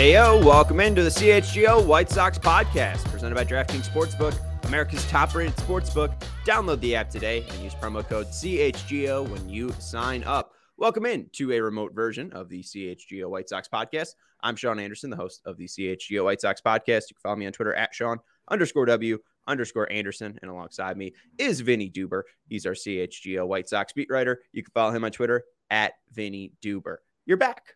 Heyo, welcome into the CHGO White Sox podcast presented by DraftKings Sportsbook, America's top rated sportsbook. Download the app today and use promo code CHGO when you sign up. Welcome in to a remote version of the CHGO White Sox podcast. I'm Sean Anderson, the host of the CHGO White Sox podcast. You can follow me on Twitter at Sean underscore W underscore Anderson. And alongside me is Vinnie Duber. He's our CHGO White Sox beat writer. You can follow him on Twitter at Vinnie Duber. You're back.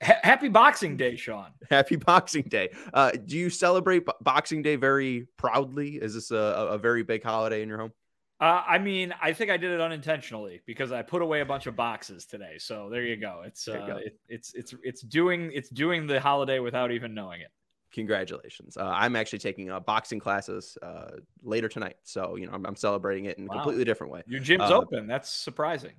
Happy Boxing Day, Sean. Happy Boxing Day. Uh, do you celebrate Boxing Day very proudly? Is this a, a very big holiday in your home? Uh, I mean, I think I did it unintentionally because I put away a bunch of boxes today. So there you go. It's uh, go. It, it's it's it's doing it's doing the holiday without even knowing it. Congratulations! Uh, I'm actually taking uh, boxing classes uh, later tonight, so you know I'm, I'm celebrating it in a completely different way. Your gym's uh, open. That's surprising.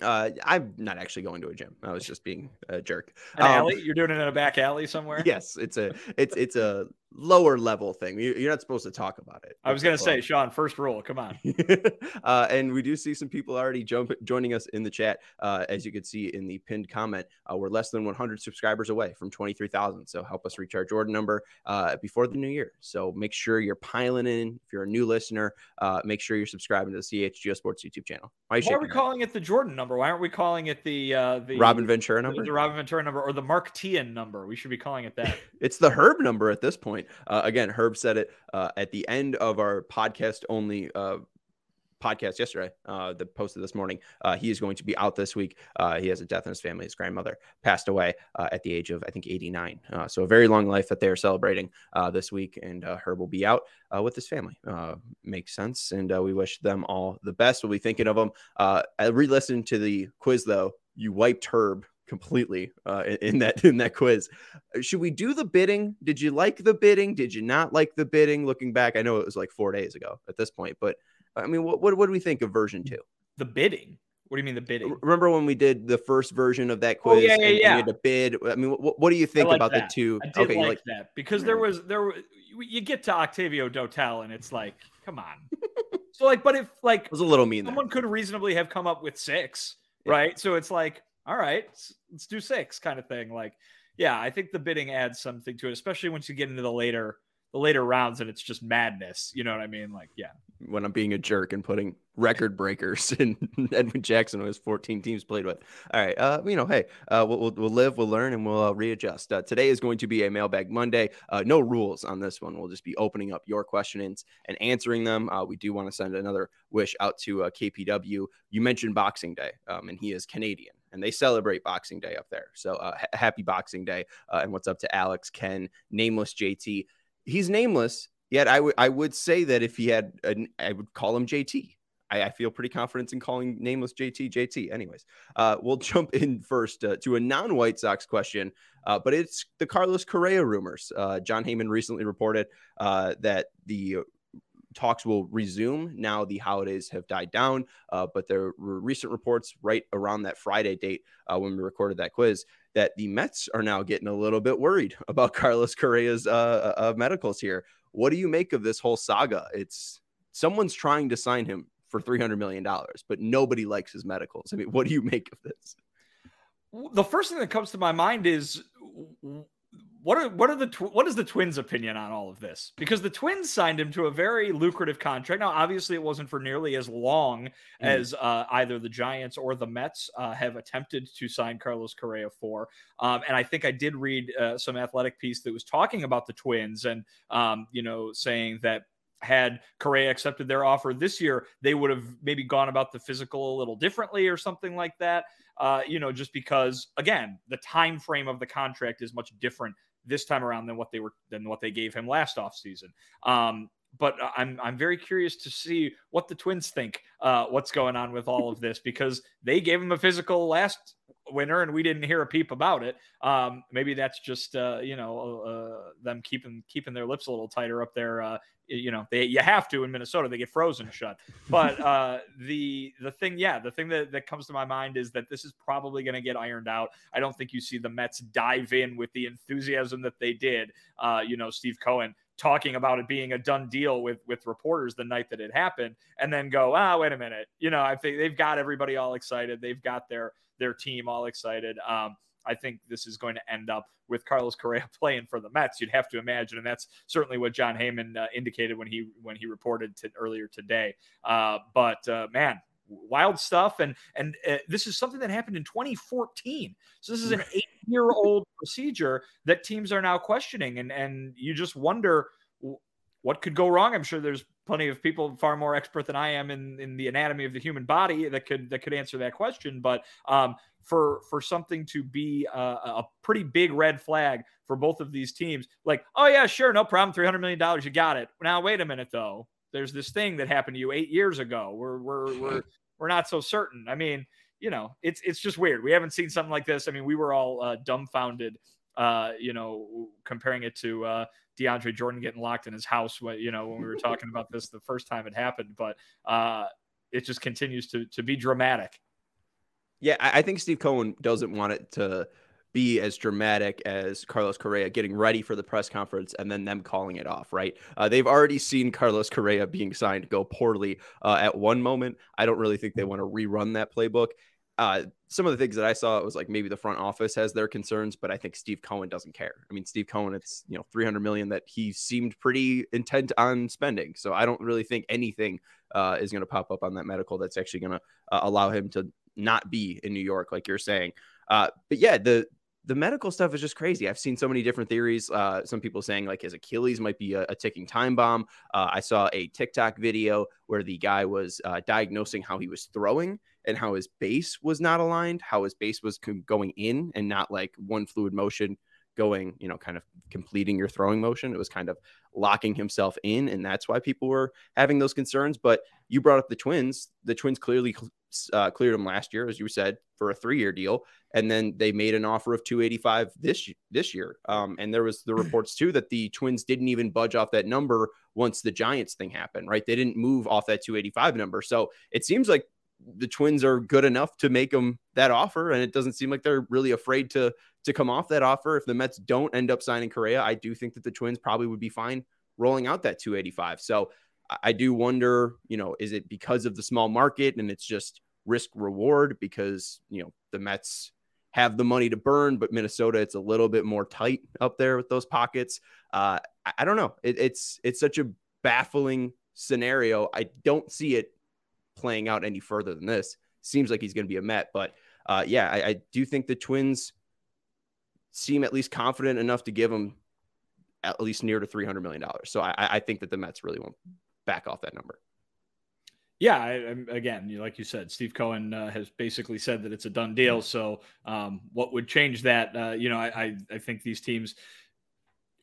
Uh, I'm not actually going to a gym. I was just being a jerk. An um, alley? You're doing it in a back alley somewhere? Yes, it's a it's it's a lower level thing. You're not supposed to talk about it. I was going to say, Sean, first rule. Come on. uh, and we do see some people already jump, joining us in the chat. Uh, as you can see in the pinned comment, uh, we're less than 100 subscribers away from 23,000. So help us reach our Jordan number uh, before the new year. So make sure you're piling in. If you're a new listener, uh, make sure you're subscribing to the CHGO Sports YouTube channel. Why, Why are we calling it the Jordan number? Why aren't we calling it the uh, the Robin Ventura number? The, the Robin Ventura number or the Mark Teahen number? We should be calling it that. it's the Herb number at this point. Again, Herb said it uh, at the end of our podcast only uh, podcast yesterday, uh, the posted this morning. Uh, he is going to be out this week. Uh, he has a death in his family. His grandmother passed away uh, at the age of, I think, 89. Uh, so a very long life that they are celebrating uh, this week. And uh, Herb will be out uh, with his family. Uh, makes sense. And uh, we wish them all the best. We'll be thinking of them. Uh, I re listened to the quiz, though. You wiped Herb completely uh, in that in that quiz. Should we do the bidding? Did you like the bidding? Did you not like the bidding? Looking back, I know it was like four days ago at this point, but I mean, what what, what do we think of version two? The bidding. What do you mean the bidding? Remember when we did the first version of that quiz? Oh, yeah, yeah, yeah. we had to bid. I mean, what, what do you think like about that. the two? I did okay, like, like, that because there was there were, you get to Octavio Dotel and it's like, come on. so like, but if like it was a little mean, someone there. could reasonably have come up with six, yeah. right? So it's like, all right, let's do six kind of thing. Like, yeah, I think the bidding adds something to it, especially once you get into the later the later rounds and it's just madness. You know what I mean? Like, yeah. When I'm being a jerk and putting record breakers in Edwin Jackson, who has 14 teams played with. All right. Uh, you know, hey, uh, we'll, we'll, live, we'll learn, and we'll uh, readjust. Uh, today is going to be a mailbag Monday. Uh, no rules on this one. We'll just be opening up your questions and answering them. Uh, we do want to send another wish out to uh, KPW. You mentioned Boxing Day, um, and he is Canadian and they celebrate Boxing Day up there. So uh, ha- happy Boxing Day. Uh, and what's up to Alex, Ken, Nameless JT he's nameless. Yet I would I would say that if he had, an, I would call him JT. I, feel pretty confident in calling nameless JT JT. Anyways, uh, we'll jump in first uh, to a non-White Sox question, uh, but it's the Carlos Correa rumors. Uh, Jon Heyman recently reported that the talks will resume now the holidays have died down uh, but there were recent reports right around that friday date uh, when we recorded that quiz that the Mets are now getting a little bit worried about Carlos Correa's uh, uh, medicals here. What do you make of this whole saga? It's someone's trying to sign him for $300 million, but nobody likes his medicals. I mean, what do you make of this? The first thing that comes to my mind is what are what are the tw- what is the Twins' opinion on all of this? Because the Twins signed him to a very lucrative contract. Now, obviously, it wasn't for nearly as long mm. as uh, either the Giants or the Mets uh, have attempted to sign Carlos Correa for. Um, and I think I did read uh, some athletic piece that was talking about the Twins and um, you know saying that had Correa accepted their offer this year, they would have maybe gone about the physical a little differently or something like that. Uh, you know, just because again, the time frame of the contract is much different this time around than what they were than what they gave him last offseason. Um, but I'm I'm very curious to see what the Twins think. Uh, what's going on with all of this because they gave him a physical last winter and we didn't hear a peep about it. Um, maybe that's just uh, you know uh, them keeping keeping their lips a little tighter up there. Uh, you know, they you have to in Minnesota. They get frozen shut. But uh, the the thing, yeah, the thing that that comes to my mind is that this is probably going to get ironed out. I don't think you see the Mets dive in with the enthusiasm that they did. Uh, you know, Steve Cohen talking about it being a done deal with with reporters the night that it happened and then go ah wait a minute you know i think they've got everybody all excited they've got their their team all excited um I think this is going to end up with Carlos Correa playing for the Mets. You'd have to imagine, and that's certainly what Jon Heyman uh, indicated when he when he reported to, earlier today. Uh, but uh, man, wild stuff, and and uh, this is something that happened in 2014. So this is an eight year old procedure that teams are now questioning, and and you just wonder what could go wrong. I'm sure there's plenty of people far more expert than I am in, in the anatomy of the human body that could that could answer that question. But um, for for something to be a, a, pretty big red flag for both of these teams, like oh yeah, sure, no problem, three hundred million dollars, you got it. Now wait a minute though, there's this thing that happened to you eight years ago. We're we're we're we're not so certain. I mean, you know, it's it's just weird. We haven't seen something like this. I mean, we were all uh, dumbfounded uh, you know, comparing it to uh, DeAndre Jordan getting locked in his house, you know, when we were talking about this the first time it happened, but uh, it just continues to to be dramatic. Yeah, I think Steve Cohen doesn't want it to be as dramatic as Carlos Correa getting ready for the press conference and then them calling it off, right? Uh, they've already seen Carlos Correa being signed go poorly uh, at one moment. I don't really think they want to rerun that playbook. Uh, some of the things that I saw, it was like maybe the front office has their concerns, but I think Steve Cohen doesn't care. I mean, Steve Cohen, it's you know 300 million that he seemed pretty intent on spending. So I don't really think anything uh, is going to pop up on that medical that's actually going to uh, allow him to not be in New York, like you're saying. Uh, but yeah, the the medical stuff is just crazy. I've seen so many different theories. Uh, some people saying like his Achilles might be a, a ticking time bomb. Uh, I saw a TikTok video where the guy was uh, diagnosing how he was throwing and how his base was not aligned, how his base was going in and not like one fluid motion going, you know, kind of completing your throwing motion. It was kind of locking himself in, and that's why people were having those concerns. But you brought up the Twins. The Twins clearly uh, cleared him last year, as you said, for a three-year deal, and then they made an offer of 285 this this year. Um, and there was the reports too that the Twins didn't even budge off that number once the Giants thing happened. Right? They didn't move off that 285 number. So it seems like the Twins are good enough to make them that offer, and it doesn't seem like they're really afraid to to come off that offer. If the Mets don't end up signing Correa, I do think that the Twins probably would be fine rolling out that 285. So I do wonder, you know, is it because of the small market and it's just risk reward because you know the Mets have the money to burn, but Minnesota it's a little bit more tight up there with those pockets. Uh, I, I don't know. It, it's it's such a baffling scenario. I don't see it playing out any further than this. Seems like he's going to be a Met, but uh, yeah, I, I, do think the Twins seem at least confident enough to give him at least near to three hundred million dollars. So I, I, think that the Mets really won't back off that number. Yeah, I, again, like you said, Steve Cohen uh, has basically said that it's a done deal. So, um, what would change that? Uh, you know, I, I think these teams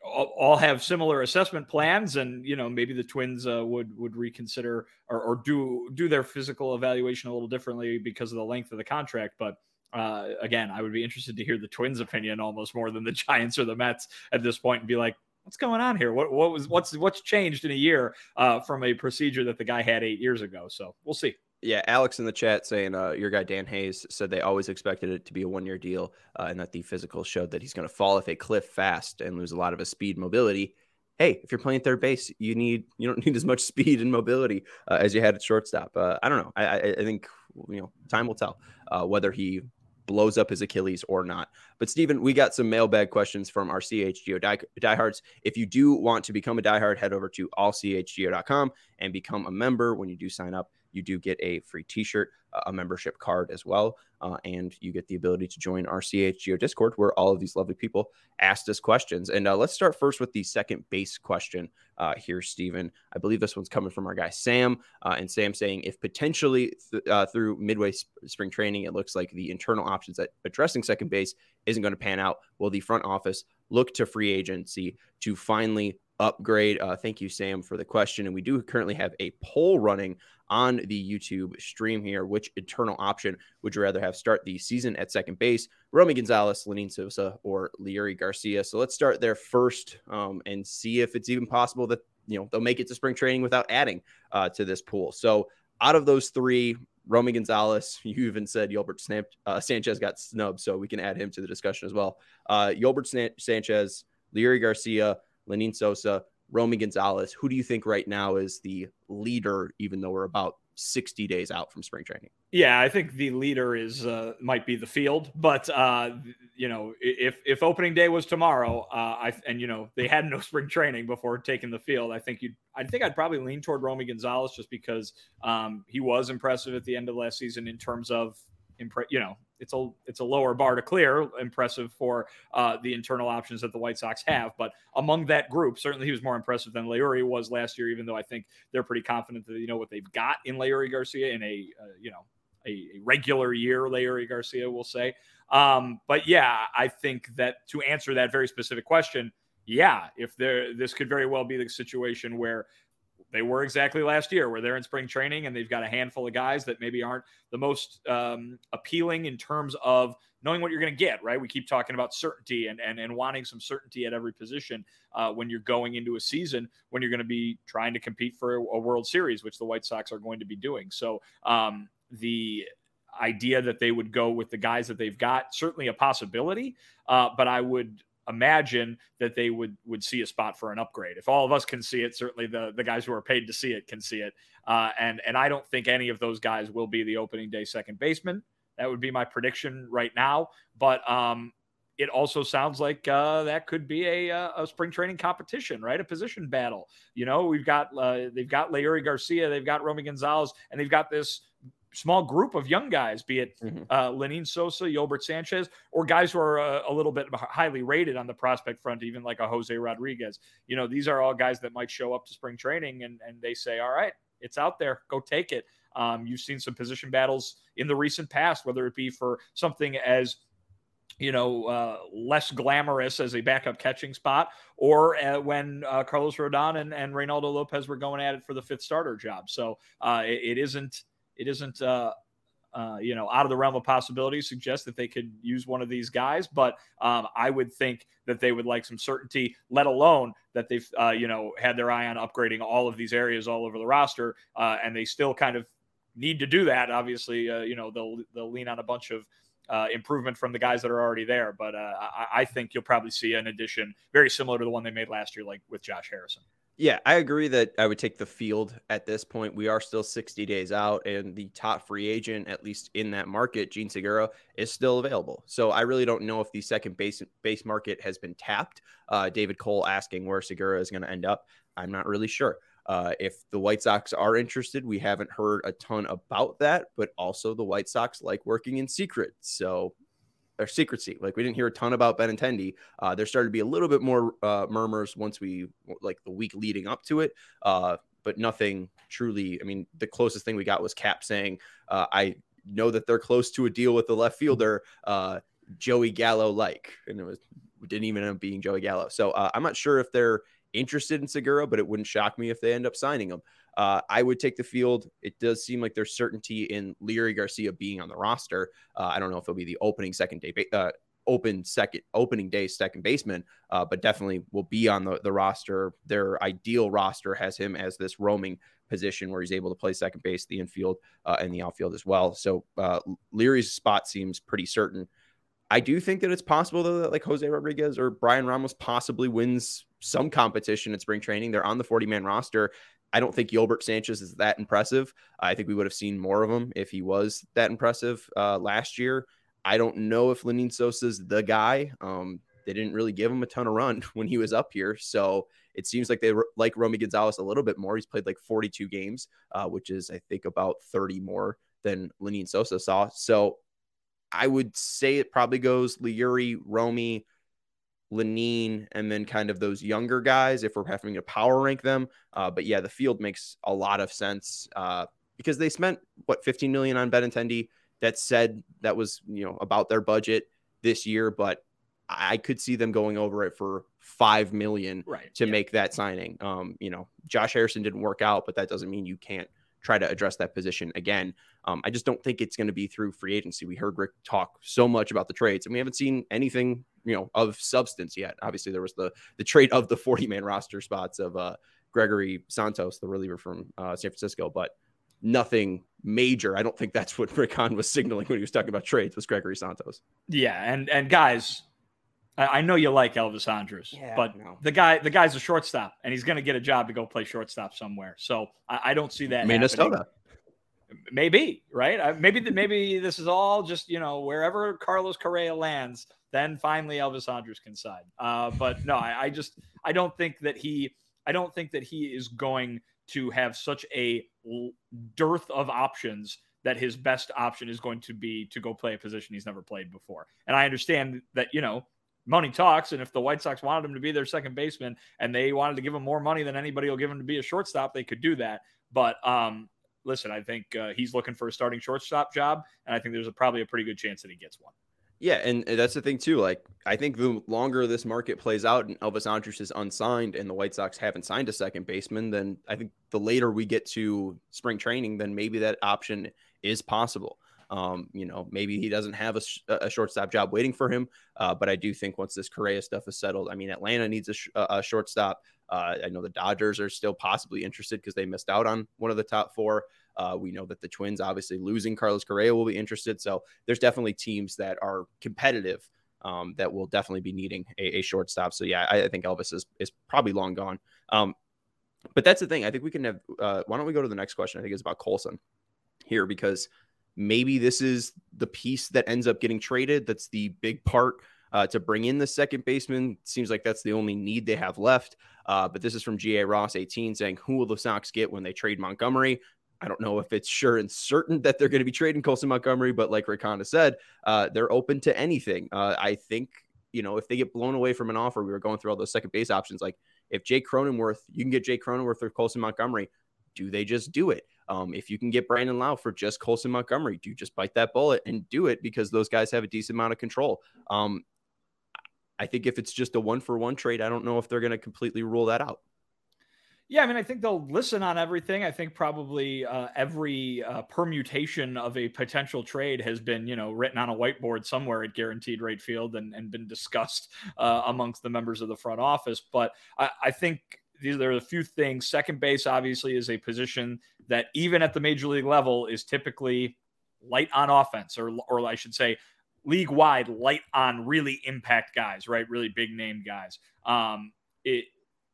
all have similar assessment plans and you know maybe the twins uh, would would reconsider or, or, do do their physical evaluation a little differently because of the length of the contract. But uh, again i would be interested to hear the twins opinion almost more than the giants or the mets at this point and be like what's going on here? What, what was what's what's changed in a year uh, from a procedure that the guy had eight years ago? So we'll see yeah, Alex in the chat saying uh, your guy Dan Hayes said they always expected it to be a one year deal, uh, and that the physical showed that he's going to fall off a cliff fast and lose a lot of his speed mobility. Hey, if you're playing third base, you need you don't need as much speed and mobility uh, as you had at shortstop. Uh, I don't know. I, I, think you know time will tell uh, whether he blows up his Achilles or not. But Stephen, we got some mailbag questions from our CHGO die- diehards. If you do want to become a diehard, head over to allchgo.com and become a member. When you do sign up, you do get a free T-shirt, a membership card as well, uh, and you get the ability to join our CHGO Discord where all of these lovely people asked us questions. And uh, let's start first with the second base question uh, here, Stephen. I believe this one's coming from our guy Sam, uh, and Sam saying if potentially th- uh, through midway sp- spring training it looks like the internal options at addressing second base isn't going to pan out, will the front office look to free agency to finally upgrade. Uh, thank you, Sam, for the question. And we do currently have a poll running on the YouTube stream here. Which internal option would you rather have start the season at second base? Romy Gonzalez, Lenyn Sosa, or Leury Garcia? So let's start there first um, and see if it's even possible that you know they'll make it to spring training without adding uh, to this pool. So out of those three, Romy Gonzalez, you even said Yolbert Snap, uh, Sanchez got snubbed, so we can add him to the discussion as well. Uh, Yolbert Sanchez, Leury Garcia, Lenyn Sosa, Romy Gonzalez. Who do you think right now is the leader, even though we're about 60 days out from spring training? Yeah, I think the leader is uh, might be the field, but uh, you know, if if opening day was tomorrow, uh, I and you know they had no spring training before taking the field, I think you, I think I'd probably lean toward Romy Gonzalez just because um, he was impressive at the end of last season in terms of impre- you know it's a it's a lower bar to clear. Impressive for uh, the internal options that the White Sox have, but among that group, certainly he was more impressive than Leury was last year. Even though I think they're pretty confident that you know what they've got in Leury Garcia in a uh, you know a, a, regular year. Leury Garcia will say, um, but yeah, I think that to answer that very specific question, yeah, if there this could very well be the situation where they were exactly last year where they're in spring training and they've got a handful of guys that maybe aren't the most um, appealing in terms of knowing what you're going to get right? We keep talking about certainty and, and, and wanting some certainty at every position uh, when you're going into a season when you're going to be trying to compete for a, a, world series which the white sox are going to be doing. So um, the idea that they would go with the guys that they've got certainly a possibility uh, but i would imagine that they would would see a spot for an upgrade. If all of us can see it, certainly the the guys who are paid to see it can see it. Uh, and and I don't think any of those guys will be the opening day second baseman. That would be my prediction right now. But um, it also sounds like uh, that could be a, uh, a spring training competition, right? A position battle. You know, we've got uh, they've got Leury Garcia, they've got Romy Gonzalez, and they've got this small group of young guys, be it mm-hmm. uh, Lenyn Sosa, Yolbert Sanchez, or guys who are uh, a little bit highly rated on the prospect front, even like a Jose Rodriguez. You know, these are all guys that might show up to spring training and, and they say, all right, it's out there, go take it. Um, you've seen some position battles in the recent past, whether it be for something as you know, uh, less glamorous as a backup catching spot, or uh, when uh, Carlos Rodon and, and Reynaldo Lopez were going at it for the fifth starter job. So uh, it, it isn't it isn't uh, uh, you know out of the realm of possibility. Suggest that they could use one of these guys, but um, I would think that they would like some certainty. Let alone that they've uh, you know had their eye on upgrading all of these areas all over the roster, uh, and they still kind of need to do that. Obviously, uh, you know they'll they'll lean on a bunch of uh, improvement from the guys that are already there. But uh, I, I, think you'll probably see an addition very similar to the one they made last year, like with Josh Harrison. Yeah, I agree that I would take the field at this point. We are still 60 days out, and the top free agent, at least in that market, Jean Segura, is still available. So I really don't know if the second base base market has been tapped. Uh, David Cole asking where Segura is going to end up. I'm not really sure. Uh, if the White Sox are interested, we haven't heard a ton about that, but also the White Sox like working in secret. So or secrecy. Like we didn't hear a ton about Benintendi. Uh, there started to be a little bit more uh, murmurs once we like the week leading up to it, uh, but nothing truly. I mean, the closest thing we got was Cap saying, uh, "I know that they're close to a deal with the left fielder, uh, Joey Gallo, like," and it was didn't even end up being Joey Gallo. So uh, I'm not sure if they're interested in Segura, but it wouldn't shock me if they end up signing him. Uh, I would take the field. It does seem like there's certainty in Leury Garcia being on the roster. Uh, I don't know if he'll be the opening second day, uh, open second opening day second baseman, uh, but definitely will be on the, the roster. Their ideal roster has him as this roaming position where he's able to play second base, the infield, uh, and the outfield as well. So uh, Leury's spot seems pretty certain. I do think that it's possible though that like Jose Rodriguez or Bryan Ramos possibly wins some competition at spring training. They're on the 40 man roster. I don't think Yolbert Sanchez is that impressive. I think we would have seen more of him if he was that impressive uh, last year. I don't know if Lenyn Sosa's the guy. Um, they didn't really give him a ton of run when he was up here. So it seems like they like Romy Gonzalez a little bit more. He's played like 42 games, uh, which is, I think, about 30 more than Lenyn Sosa saw. So I would say it probably goes Leury, Romy, Lenyn, and then kind of those younger guys if we're having to power rank them. Uh, but yeah, the field makes a lot of sense uh, because they spent what 15 million on Benintendi. That said, that was you know about their budget this year, but I could see them going over it for five million right, to yeah. make that signing. Um, you know, Josh Harrison didn't work out, but that doesn't mean you can't try to address that position again. Um, I just don't think it's going to be through free agency. We heard Rick talk so much about the trades, and we haven't seen anything, you know, of substance yet. Obviously, there was the the trade of the 40 man roster spots of uh, Gregory Santos, the reliever from uh, San Francisco, but nothing major. I don't think that's what Rick Hahn was signaling when he was talking about trades was Gregory Santos. Yeah, and and guys, I, I know you like Elvis Andrus, Yeah, but no. the guy the guy's a shortstop, and he's going to get a job to go play shortstop somewhere. So I, I don't see that happening. Minnesota. maybe right maybe maybe this is all just you know wherever carlos correa lands then finally elvis andrus can sign. Uh, but no I, I just i don't think that he i don't think that he is going to have such a dearth of options that his best option is going to be to go play a position he's never played before. And i understand that you know money talks and if the white sox wanted him to be their second baseman and they wanted to give him more money than anybody will give him to be a shortstop they could do that. But um listen, I think uh, he's looking for a starting shortstop job, and I think there's a, probably a pretty good chance that he gets one. Yeah, and that's the thing too. Like, I think the longer this market plays out and Elvis Andrus is unsigned and the White Sox haven't signed a second baseman, then I think the later we get to spring training, then maybe that option is possible. Um, you know, maybe he doesn't have a, a shortstop job waiting for him, uh, but I do think once this Correa stuff is settled, I mean, Atlanta needs a, sh- a shortstop. Uh, I know the Dodgers are still possibly interested because they missed out on one of the top four. Uh, we know that the Twins, obviously losing Carlos Correa, will be interested. So there's definitely teams that are competitive um, that will definitely be needing a, a shortstop. So yeah, I, I, think Elvis is is probably long gone. Um, but that's the thing. I think we can have. Uh, why don't we go to the next question? I think it's about Colson here because maybe this is the piece that ends up getting traded. That's the big part uh, to bring in the second baseman. Seems like that's the only need they have left. Uh, but this is from GA Ross 18 saying, Who will the Sox get when they trade Montgomery? I don't know if it's sure and certain that they're going to be trading Colson Montgomery, but like Honda said, uh, they're open to anything. Uh, I think, you know, if they get blown away from an offer, we were going through all those second base options. Like if Jake Cronenworth, you can get Jake Cronenworth or Colson Montgomery. Do they just do it? Um, if you can get Brandon Lowe for just Colson Montgomery, do you just bite that bullet and do it because those guys have a decent amount of control? Um, I think if it's just a one for one trade, I don't know if they're going to completely rule that out. Yeah, I mean, I think they'll listen on everything. I think probably uh, every uh, permutation of a potential trade has been, you know, written on a whiteboard somewhere at Guaranteed Rate Field and, and been discussed uh, amongst the members of the front office. But I, I think these, there are a few things. Second base, obviously, is a position that even at the major league level is typically light on offense, or, or I should say, league wide light on really impact guys, right? Really big name guys. Um, it,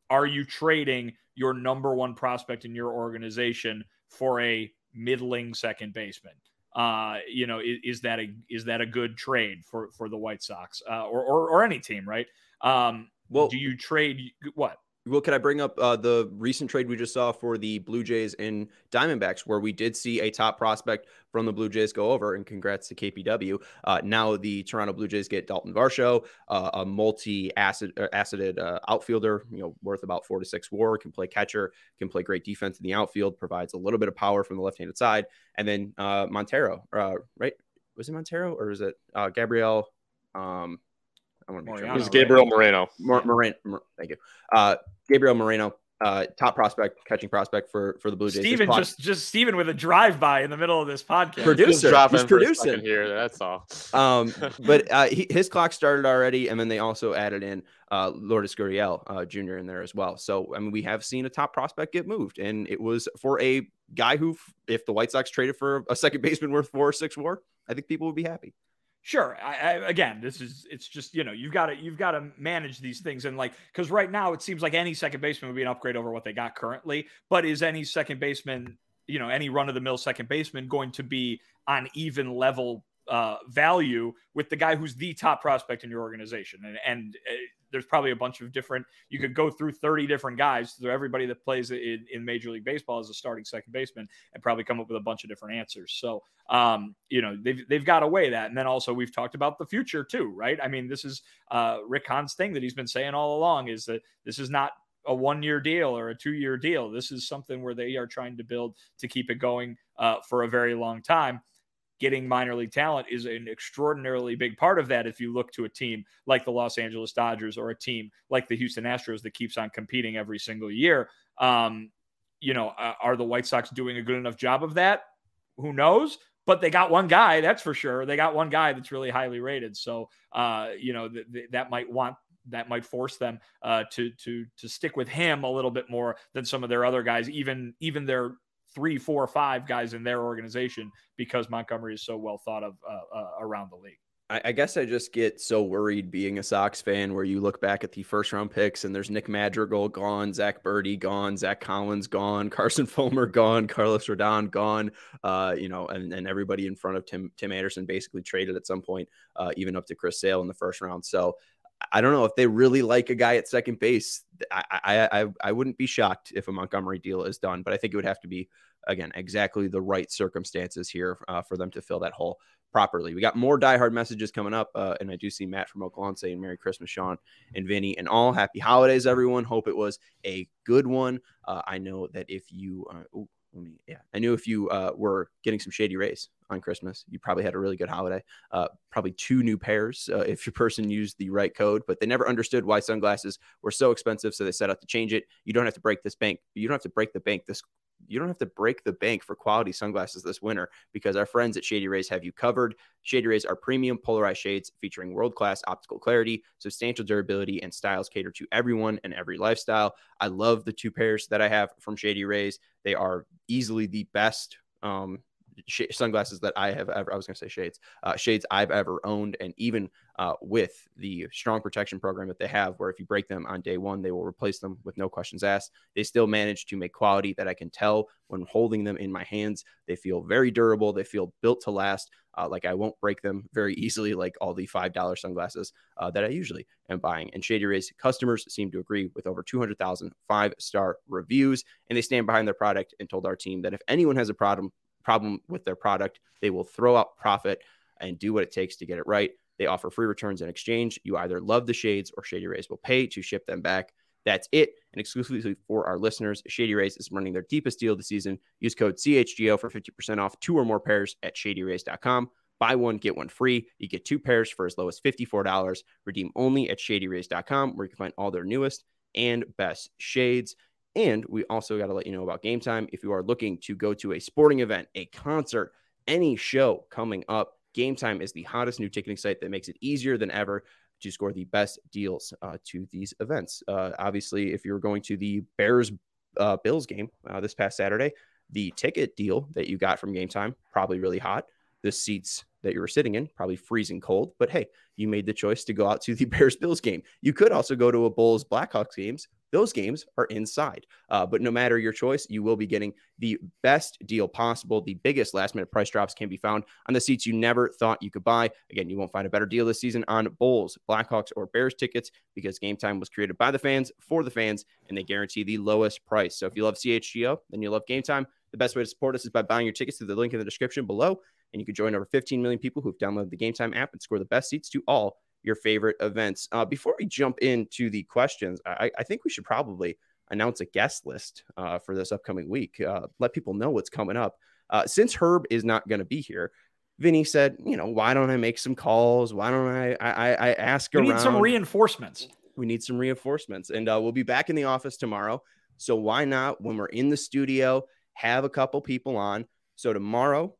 are you trading your number one prospect in your organization for a middling second baseman? Uh, you know, is, is, that a is that a good trade for for the White Sox uh, or, or or any team, right? Um, well, do you trade what? Well, can I bring up uh, the recent trade we just saw for the Blue Jays and Diamondbacks, where we did see a top prospect from the Blue Jays go over, and congrats to KPW. Uh, now the Toronto Blue Jays get Dalton Varsho, uh, a multi-acid uh, acided uh, outfielder, you know, worth about four to six WAR, can play catcher, can play great defense in the outfield, provides a little bit of power from the left-handed side, and then uh, Montero, right? Was it Montero or is it Gabriel? Um, I want to make sure. It was Gabriel Moreno. Mor- Moreno. Mor- thank you. Uh, Gabriel Moreno, uh, top prospect, catching prospect for for the Blue Jays. Steven just just Steven with a drive by in the middle of this podcast. Producer, he's producing here. That's all. um, but uh, he, his clock started already, and then they also added in uh, Lourdes Gurriel uh, Jr. in there as well. So I mean, we have seen a top prospect get moved, and it was for a guy who, if the White Sox traded for a second baseman worth four or six WAR, I think people would be happy sure I, I, again this is it's just you know you've got to you've got to manage these things and like because right now it seems like any second baseman would be an upgrade over what they got currently but is any second baseman you know any run of the mill second baseman going to be on even level uh, value with the guy who's the top prospect in your organization. And, and uh, there's probably a bunch of different, you could go through 30 different guys. So everybody that plays in, in Major League Baseball as a starting second baseman and probably come up with a bunch of different answers. So, um, you know, they've, they've got to weigh that. And then also we've talked about the future too, right? I mean, this is uh, Rick Hahn's thing that he's been saying all along is that this is not a one year deal or a two year deal. This is something where they are trying to build to keep it going uh, for a very long time getting minor league talent is an extraordinarily big part of that if you look to a team like the Los Angeles Dodgers or a team like the Houston Astros that keeps on competing every single year. Um, you know, uh, are the White Sox doing a good enough job of that? Who knows? But they got one guy, that's for sure. They got one guy that's really highly rated. So, uh, you know, th- th- that might want that might force them uh, to to to stick with him a little bit more than some of their other guys, even even their three, four, five guys in their organization because Montgomery is so well thought of uh, uh, around the league. I, guess I just get so worried being a Sox fan where you look back at the first round picks and there's Nick Madrigal gone, Zach Burdi gone, Zach Collins gone, Carson Fulmer gone, Carlos Rodon gone, uh, you know, and, and everybody in front of Tim Tim Anderson basically traded at some point, uh, even up to Chris Sale in the first round. So I don't know if they really like a guy at second base. I, I I I wouldn't be shocked if a Montgomery deal is done, but I think it would have to be again exactly the right circumstances here uh, for them to fill that hole properly. We got more diehard messages coming up, uh, and I do see Matt from Oklahoma saying "Merry Christmas, Sean and Vinnie, and all happy holidays, everyone. Hope it was a good one. Uh, I know that if you, uh, ooh, me, yeah, I knew if you uh, were getting some shady rays on Christmas, you probably had a really good holiday. Uh, probably two new pairs uh, if your person used the right code, but they never understood why sunglasses were so expensive, so they set out to change it. You don't have to break this bank. You don't have to break the bank this you don't have to break the bank for quality sunglasses this winter because our friends at Shady Rays have you covered. Shady Rays are premium polarized shades featuring world class optical clarity, substantial durability, and styles cater to everyone and every lifestyle. I love the two pairs that I have from Shady Rays. They are easily the best um, sh- sunglasses that I have ever, I was going to say shades, uh, shades I've ever owned. And even uh, with the strong protection program that they have, where if you break them on day one, they will replace them with no questions asked. They still manage to make quality that I can tell when holding them in my hands. They feel very durable. They feel built to last. Uh, like I won't break them very easily, like all the $5 sunglasses uh, that I usually am buying. And Shady Rays customers seem to agree with over 200,000 five star reviews. And they stand behind their product and told our team that if anyone has a problem, problem with their product, they will throw out profit and do what it takes to get it right. They offer free returns in exchange. You either love the shades or Shady Rays will pay to ship them back. That's it. And exclusively for our listeners, Shady Rays is running their deepest deal the season. Use code CHGO for 50% off two or more pairs at shadyrays.com. Buy one, get one free. You get two pairs for as low as $54. Redeem only at shadyrays.com, where you can find all their newest and best shades. And we also got to let you know about game time. If you are looking to go to a sporting event, a concert, any show coming up, Game Time is the hottest new ticketing site that makes it easier than ever to score the best deals uh, to these events. Uh, obviously, if you're going to the Bears uh, Bills game uh, this past Saturday, the ticket deal that you got from Game Time probably really hot. The seats that you were sitting in probably freezing cold, but hey, you made the choice to go out to the Bears Bills game. You could also go to a Bulls Blackhawks games those games are inside. Uh, but no matter your choice, you will be getting the best deal possible. The biggest last minute price drops can be found on the seats you never thought you could buy. Again, you won't find a better deal this season on Bulls, Blackhawks, or Bears tickets because Game Time was created by the fans for the fans, and they guarantee the lowest price. So if you love CHGO, then you love Game Time. The best way to support us is by buying your tickets through the link in the description below. And you can join over 15 million people who've downloaded the Game Time app and score the best seats to all your favorite events. Uh, before we jump into the questions, I, I, think we should probably announce a guest list uh, for this upcoming week. Uh, let people know what's coming up. Uh, since Herb is not going to be here, Vinnie said, you know, why don't I make some calls? Why don't I I, I ask we around? We need some reinforcements. We need some reinforcements, and uh, we'll be back in the office tomorrow. So why not, when we're in the studio, have a couple people on? So tomorrow,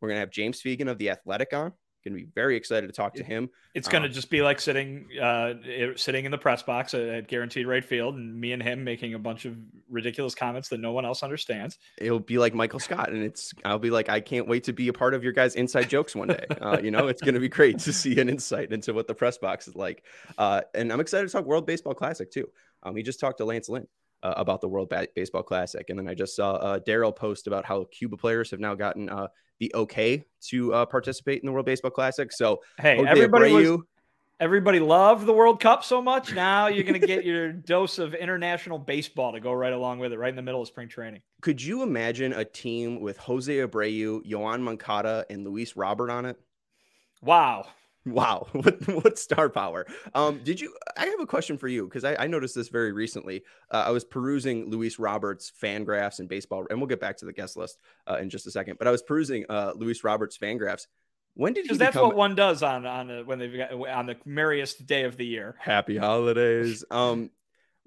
we're gonna have James Fegan of the Athletic on. Going to be very excited to talk to him. It's going to um, just be like sitting, uh, sitting in the press box at, Guaranteed Rate Field, and me and him making a bunch of ridiculous comments that no one else understands. It'll be like Michael Scott, and it's I'll be like, I can't wait to be a part of your guys' inside jokes one day. Uh, you know, it's going to be great to see an insight into what the press box is like. Uh, and I'm excited to talk World Baseball Classic too. Um, we just talked to Lance Lynn uh, about the World ba- Baseball Classic. And then I just saw uh, Daryl post about how Cuba players have now gotten uh, the okay to uh, participate in the World Baseball Classic. So hey, Jose everybody Abreu- was, everybody loved the World Cup so much. Now you're going to get your dose of international baseball to go right along with it, right in the middle of spring training. could you imagine a team with Jose Abreu, Yoan Moncada, and Luis Robert on it? Wow. Wow, what what star power? Um, did you? I have a question for you because I, I noticed this very recently. Uh, I was perusing Luis Roberts' FanGraphs and baseball, and we'll get back to the guest list uh, in just a second. But I was perusing uh, Luis Roberts' FanGraphs. When did he Because that's become what one does on on a, when they've got on the merriest day of the year. Happy Holidays? Um,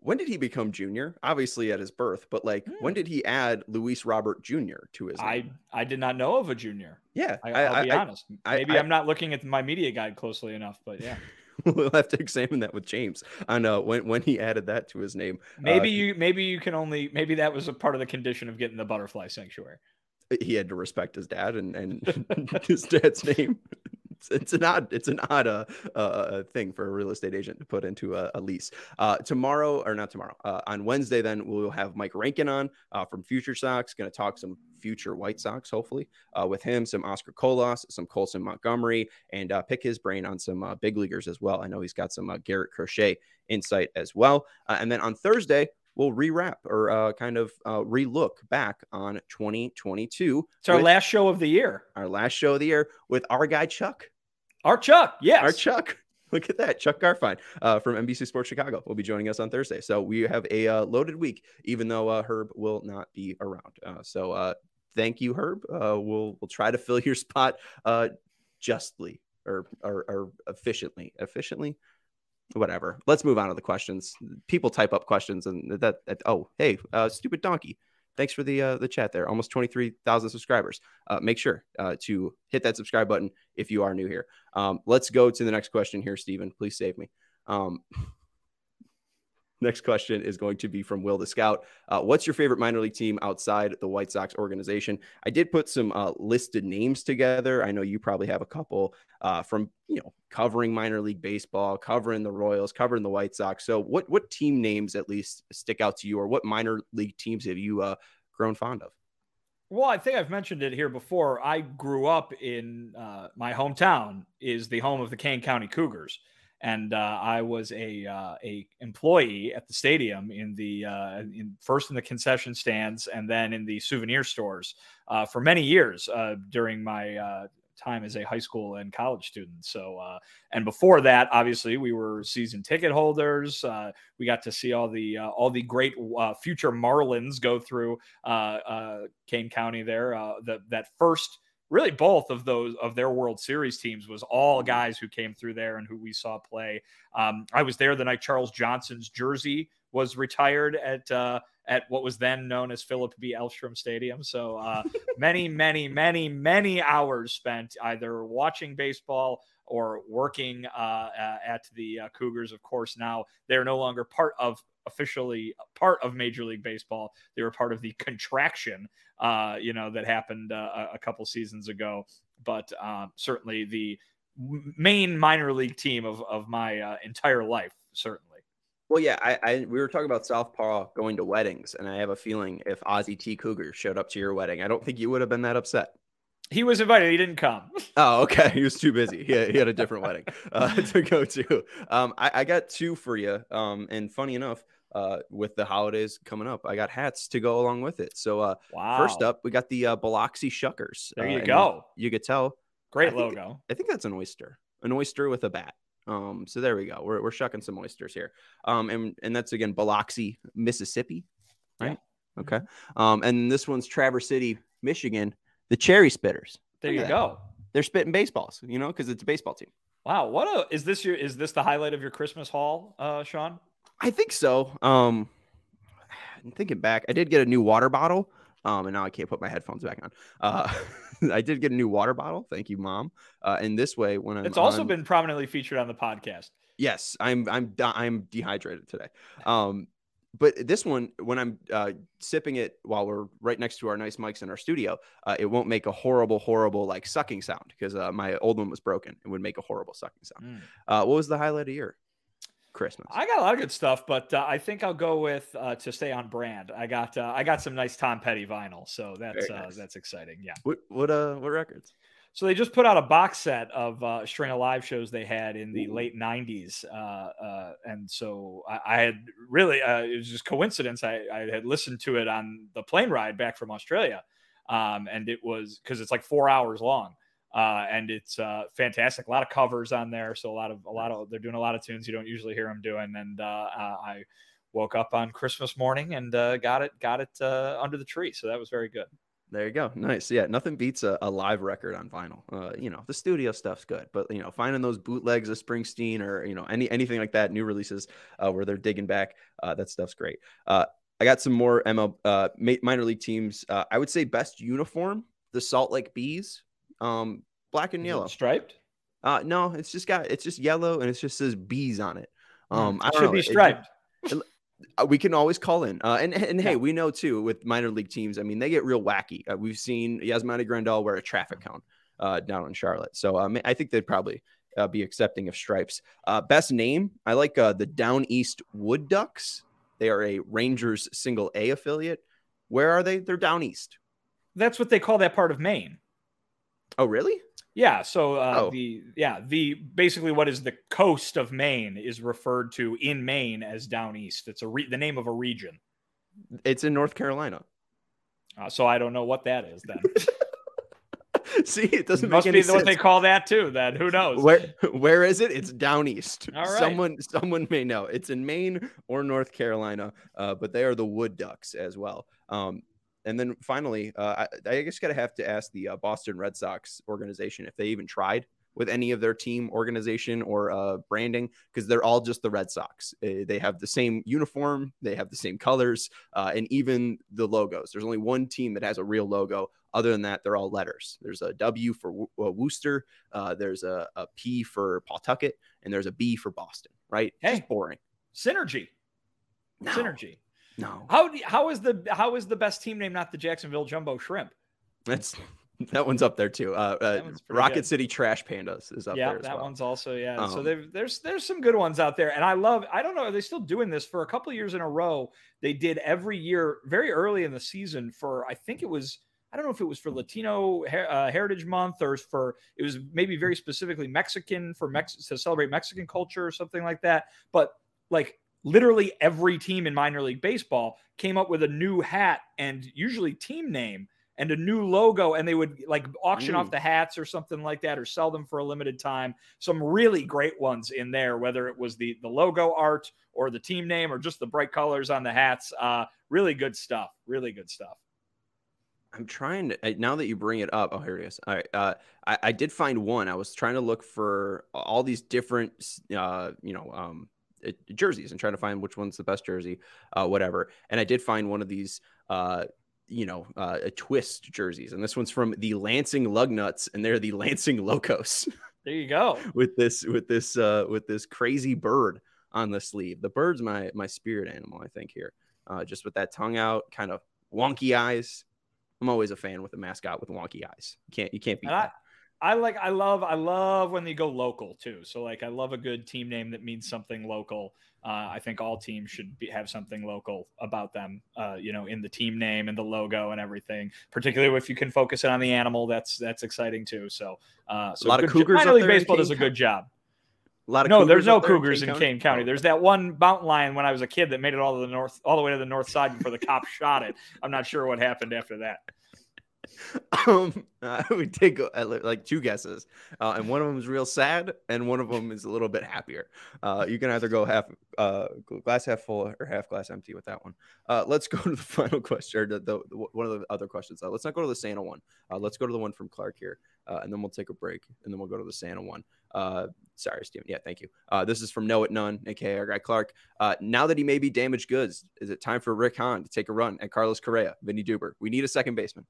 when did he become junior? Obviously at his birth, but like Hmm. when did he add Luis Robert Jr. to his? I name? I did not know of a junior. yeah, I, I, I'll be I- honest. I- Maybe I- I, am not looking at my media guide closely enough, but yeah. we'll have to examine that with James on uh, when when he added that to his name. Maybe Uh, you maybe you can only maybe that was a part of the condition of getting the butterfly sanctuary. he had to respect his dad and and his dad's name. It's, it's an odd it's an odd uh, uh thing for a real estate agent to put into a, a lease. Uh, tomorrow or not tomorrow uh, on Wednesday, then we'll have Mike Rankin on uh, from Future Sox. Going to talk some future White Sox, hopefully, uh, with him, some Oscar Colas, some Colson Montgomery, and uh, pick his brain on some uh, big leaguers as well. I know he's got some uh, Garrett Crochet insight as well. Uh, and then on Thursday, we'll rewrap or uh, kind of uh, relook back on 2022. It's our last show of the year. our last show of the year with our guy Chuck. Our Chuck, yes. Our Chuck. Look at that. Chuck Garfien uh, from NBC Sports Chicago will be joining us on Thursday. So we have a uh, loaded week, even though uh, Herb will not be around. Uh, so uh, thank you, Herb. Uh, we'll we'll try to fill your spot justly or, or or efficiently. Efficiently, whatever. Let's move on to the questions. People type up questions, and that, that oh hey, stupid donkey. Thanks for the uh, the chat there. Almost twenty three thousand subscribers. Uh, make sure uh, to hit that subscribe button if you are new here. Um, let's go to the next question here, Stephen. Please save me. Um, next question is going to be from Will the Scout. Uh, what's your favorite minor league team outside the White Sox organization? I did put some uh, listed names together. I know you probably have a couple uh, from you know covering minor league baseball, covering the Royals, covering the White Sox. So, what what team names at least stick out to you, or what minor league teams have you uh, grown fond of? Well, I think I've mentioned it here before. I grew up in uh, my hometown is the home of the Kane County Cougars, and uh, I was a uh, a employee at the stadium in the uh, in first in the concession stands and then in the souvenir stores uh, for many years uh, during my uh, time as a high school and college student. So, and before that, obviously, we were season ticket holders. We got to see all the all the great future Marlins go through uh, uh, Kane County. There, uh, the, that first, really both of those of their World Series teams was all guys who came through there and who we saw play. Um, I was there the night Charles Johnson's jersey was retired at uh, at what was then known as Philip B. Elfstrom Stadium. So uh, many, many, many, many hours spent either watching baseball or working uh, at the uh, Cougars. Of course, now they're no longer part of officially part of Major League Baseball. They were part of the contraction, uh, you know, that happened uh, a couple seasons ago. But uh, certainly the main minor league team of, of my uh, entire life, certainly. Well, yeah, I, I we were talking about Southpaw going to weddings, and I have a feeling if Ozzie T. Cougar showed up to your wedding, I don't think you would have been that upset. He was invited. He didn't come. Oh, okay. He was too busy. He had, he had a different wedding uh, to go to. Um, I, I got two for you. Um, and funny enough, uh, with the holidays coming up, I got hats to go along with it. So, uh, Wow. first up, we got the uh, Biloxi Shuckers. There Uh, you and go. You could tell. Great I think- logo. I think that's an oyster, an oyster with a bat. Um, so there we go. We're, we're shucking some oysters here. Um, and, and that's again Biloxi, Mississippi, right? Okay. Um, and this one's Traverse City, Michigan, the Cherry Spitters. There Look you go. They're spitting baseballs, you know, because it's a baseball team. Wow. What a is this your is this the highlight of your Christmas haul, uh, Sean? I think so. Um, I'm thinking back, I did get a new water bottle. Um, and now I can't put my headphones back on. Uh, I did get a new water bottle. Thank you, mom. Uh, and this way, when I'm It's also on- been prominently featured on the podcast. Yes, I'm I'm I'm dehydrated today. Um, but this one, when I'm uh, sipping it while we're right next to our nice mics in our studio, uh, it won't make a horrible, horrible like sucking sound because uh, my old one was broken. It would make a horrible sucking sound. Mm. Uh, what was the highlight of your? Christmas? I got a lot of good stuff, but uh, I think I'll go with uh, to stay on brand. I got uh, I got some nice Tom Petty vinyl, so that's uh, nice. that's exciting. Yeah. What what uh what records? So they just put out a box set of uh, string of live shows they had in the late '90s, uh, uh, and so I, I had really uh, it was just coincidence. I, I, had listened to it on the plane ride back from Australia, um, and it was because it's like four hours long, uh, and it's uh, fantastic. A lot of covers on there, so a lot of a lot of they're doing a lot of tunes you don't usually hear them doing, and I woke up on Christmas morning and got it got it under the tree, so that was very good. There you go. Nice. Yeah, nothing beats a, a live record on vinyl. Uh, you know, the studio stuff's good, but you know, finding those bootlegs of Springsteen or you know any anything like that, new releases uh, where they're digging back, uh, that stuff's great. Uh, I got some more ML uh, minor league teams. Uh, I would say best uniform, the Salt Lake Bees, um, black and yellow, striped. Uh, no, it's just got it's just yellow and it just says bees on it. Hmm, um, it I should know, be striped. It, uh, we can always call in. Uh, and and hey, we know too with minor league teams. I mean, they get real wacky. Uh, we've seen Yasmani Grandal wear a traffic cone uh, down in Charlotte, so um, I think they'd probably uh, be accepting of stripes. Uh, best name, I like the Down East Wood Ducks. They are a Rangers Single A affiliate. Where are they? They're down east. That's what they call that part of Maine. Oh, really? Yeah. So uh, oh. the yeah the basically what is the coast of Maine is referred to in Maine as down east. It's a re- the name of a region. It's in North Carolina. Uh, so I don't know what that is then. See, it doesn't it must be what they call that too. Then who knows? Where where is it? It's down east. All right. Someone someone may know. It's in Maine or North Carolina, uh, but they are the wood ducks as well. Um, and then finally, uh, I, I guess gotta have to ask the uh, Boston Red Sox organization if they even tried with any of their team organization or uh, branding because they're all just the Red Sox. Uh, they have the same uniform, they have the same colors, uh, and even the logos. There's only one team that has a real logo. Other than that, they're all letters. There's a W for Wo- uh, Worcester, uh, there's a, a P for Pawtucket, and there's a B for Boston. Right? Hey, just boring. Synergy. No. Synergy. No. How how is the how is the best team name not the Jacksonville Jumbo Shrimp? That's that one's up there too. Uh, uh Rocket good. City Trash Pandas is up yeah, there. that well. one's also yeah. Um, so there's there's some good ones out there, and I love. I don't know, are they still doing this for a couple years in a row? They did every year, very early in the season. For I think it was. I don't know if it was for Latino uh, Heritage Month or for it was maybe very specifically Mexican for Mex to celebrate Mexican culture or something like that. But like literally every team in minor league baseball came up with a new hat and usually team name and a new logo and they would like auction Ooh. off the hats or something like that or sell them for a limited time some really great ones in there whether it was the the logo art or the team name or just the bright colors on the hats uh really good stuff really good stuff I'm trying to now that you bring it up. Oh, here it is. All right. Uh, I, I did find one. I was trying to look for all these different, uh, you know, um, jerseys and trying to find which one's the best jersey, uh, whatever. And I did find one of these, uh, you know, uh, a twist jerseys, and this one's from the Lansing Lugnuts, and they're the Lansing Locos. There you go. with this, with this, uh, with this crazy bird on the sleeve. The bird's my my spirit animal, I think here. Uh, just with that tongue out, kind of wonky eyes. I'm always a fan with a mascot with wonky eyes. You can't you can't beat that. I like I love I love when they go local too. So like I love a good team name that means something local. Uh, I think all teams should be, have something local about them. Uh, you know, in the team name and the logo and everything. Particularly if you can focus it on the animal, that's that's exciting too. So, uh, so a lot of Cougars. Minor League Baseball does a good job. A lot of no, there's no Cougars in Kane, Kane County. County. There's that one mountain lion when I was a kid that made it all to the north, all the way to the north side before the cops shot it. I'm not sure what happened after that. um, I would take like two guesses, uh, and one of them is real sad, and one of them is a little bit happier. Uh, you can either go half uh, glass half full or half glass empty with that one. Uh, let's go to the final question, or the, the, the one of the other questions. Let's not go to the Santa one. Uh, let's go to the one from Clark here, uh, and then we'll take a break, and then we'll go to the Santa one. Sorry, Steven. Yeah, thank you. This is from Know It None, aka our guy Clark. Now that he may be damaged goods, is it time for Rick Hahn to take a run at Carlos Correa, Vinnie Duber? We need a second baseman.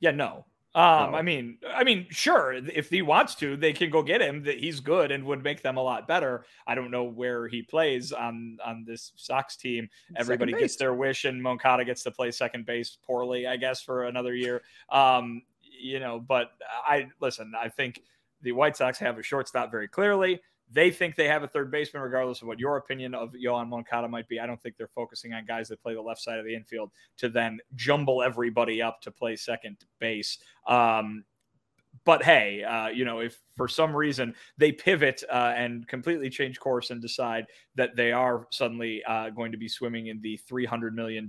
Yeah, no. Um, I mean, I mean, sure, if he wants to, they can go get him. That he's good and would make them a lot better. I don't know where he plays on on this Sox team. Everybody gets their wish, and Moncada gets to play second base poorly, I guess, for another year. Um, you know, but I listen. I think the White Sox have a shortstop very clearly. They think they have a third baseman, regardless of what your opinion of Yoan Moncada might be. I don't think they're focusing on guys that play the left side of the infield to then jumble everybody up to play second base. Um, but hey, uh, you know, if for some reason they pivot uh, and completely change course and decide that they are suddenly uh, going to be swimming in the $300 million